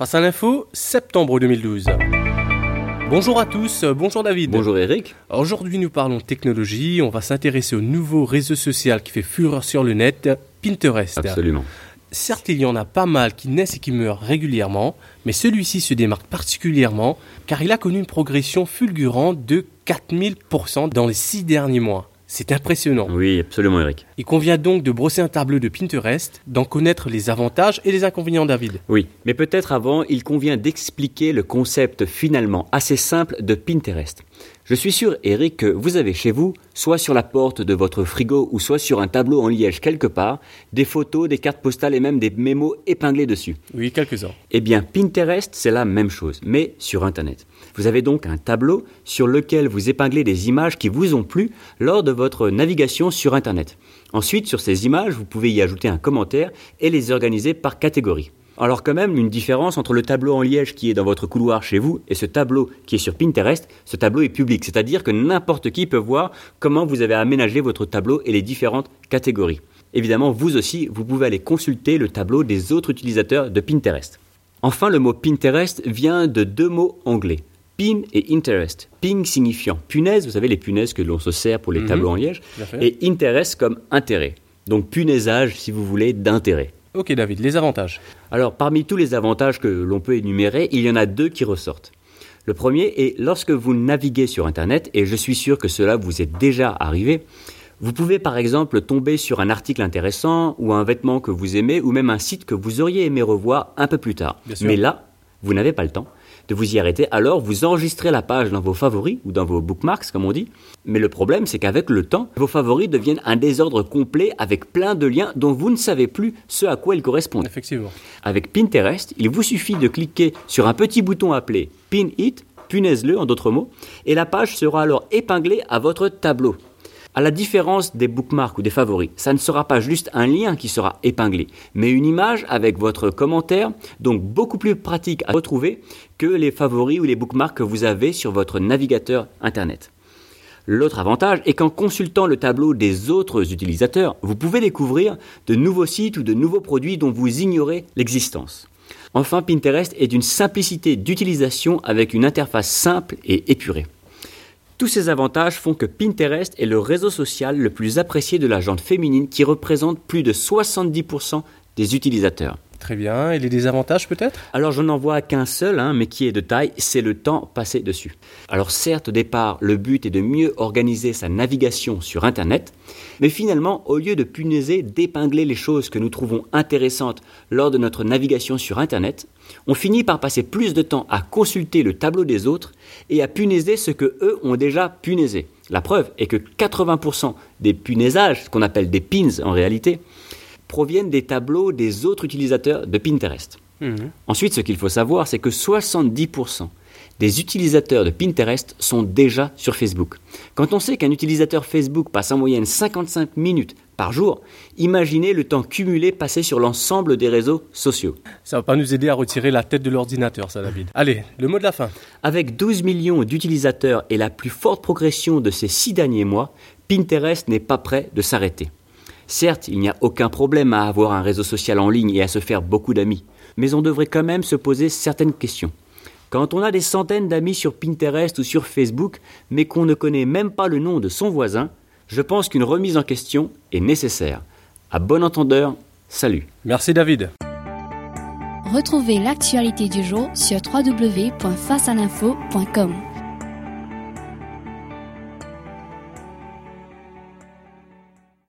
Face à l'info, septembre 2012. Bonjour à tous, bonjour David. Bonjour Eric. Aujourd'hui nous parlons technologie, on va s'intéresser au nouveau réseau social qui fait fureur sur le net, Pinterest. Absolument. Certes, il y en a pas mal qui naissent et qui meurent régulièrement, mais celui-ci se démarque particulièrement car il a connu une progression fulgurante de 4000% dans les six derniers mois. C'est impressionnant. Oui, absolument, Eric. Il convient donc de brosser un tableau de Pinterest, d'en connaître les avantages et les inconvénients, David. Oui, mais peut-être avant, il convient d'expliquer le concept finalement assez simple de Pinterest. Je suis sûr, Eric, que vous avez chez vous, soit sur la porte de votre frigo ou soit sur un tableau en liège quelque part, des photos, des cartes postales et même des mémos épinglés dessus. Oui, quelques-uns. Eh bien, Pinterest, c'est la même chose, mais sur Internet. Vous avez donc un tableau sur lequel vous épinglez des images qui vous ont plu lors de votre navigation sur Internet. Ensuite, sur ces images, vous pouvez y ajouter un commentaire et les organiser par catégorie. Alors quand même, une différence entre le tableau en liège qui est dans votre couloir chez vous et ce tableau qui est sur Pinterest, ce tableau est public, c'est-à-dire que n'importe qui peut voir comment vous avez aménagé votre tableau et les différentes catégories. Évidemment, vous aussi, vous pouvez aller consulter le tableau des autres utilisateurs de Pinterest. Enfin, le mot Pinterest vient de deux mots anglais. Pin et Interest. Ping signifiant punaise, vous savez les punaises que l'on se sert pour les Mhm. tableaux en liège, et Interest comme intérêt. Donc punaisage, si vous voulez, d'intérêt. Ok David, les avantages. Alors, parmi tous les avantages que l'on peut énumérer, il y en a deux qui ressortent. Le premier est lorsque vous naviguez sur Internet, et je suis sûr que cela vous est déjà arrivé, vous pouvez par exemple tomber sur un article intéressant, ou un vêtement que vous aimez, ou même un site que vous auriez aimé revoir un peu plus tard. Mais là, vous n'avez pas le temps de vous y arrêter, alors vous enregistrez la page dans vos favoris, ou dans vos bookmarks comme on dit. Mais le problème, c'est qu'avec le temps, vos favoris deviennent un désordre complet avec plein de liens dont vous ne savez plus ce à quoi ils correspondent. Effectivement. Avec Pinterest, il vous suffit de cliquer sur un petit bouton appelé Pin It, punaise-le en d'autres mots, et la page sera alors épinglée à votre tableau. À la différence des bookmarks ou des favoris, ça ne sera pas juste un lien qui sera épinglé, mais une image avec votre commentaire, donc beaucoup plus pratique à retrouver que les favoris ou les bookmarks que vous avez sur votre navigateur Internet. L'autre avantage est qu'en consultant le tableau des autres utilisateurs, vous pouvez découvrir de nouveaux sites ou de nouveaux produits dont vous ignorez l'existence. Enfin, Pinterest est d'une simplicité d'utilisation avec une interface simple et épurée. Tous ces avantages font que Pinterest est le réseau social le plus apprécié de la gente féminine qui représente plus de 70% des utilisateurs. Très bien. Et les désavantages peut-être? Alors je n'en vois qu'un seul, hein, mais qui est de taille, c'est le temps passé dessus. Alors certes, au départ, le but est de mieux organiser sa navigation sur Internet, mais finalement, au lieu de punaiser, d'épingler les choses que nous trouvons intéressantes lors de notre navigation sur Internet, on finit par passer plus de temps à consulter le tableau des autres et à punaiser ce que eux ont déjà punaisé. La preuve est que 80% des punaisages, ce qu'on appelle des pins en réalité, proviennent des tableaux des autres utilisateurs de Pinterest. Mhm. Ensuite, ce qu'il faut savoir, c'est que 70% des utilisateurs de Pinterest sont déjà sur Facebook. Quand on sait qu'un utilisateur Facebook passe en moyenne 55 minutes par jour, imaginez le temps cumulé passé sur l'ensemble des réseaux sociaux. Ça va pas nous aider à retirer la tête de l'ordinateur, ça David. Allez, le mot de la fin. Avec 12 millions d'utilisateurs et la plus forte progression de ces six derniers mois, Pinterest n'est pas prêt de s'arrêter. Certes, il n'y a aucun problème à avoir un réseau social en ligne et à se faire beaucoup d'amis, mais on devrait quand même se poser certaines questions. Quand on a des centaines d'amis sur Pinterest ou sur Facebook, mais qu'on ne connaît même pas le nom de son voisin, je pense qu'une remise en question est nécessaire. À bon entendeur, salut. Merci David. Retrouvez l'actualité du jour sur www.facealinfo.com.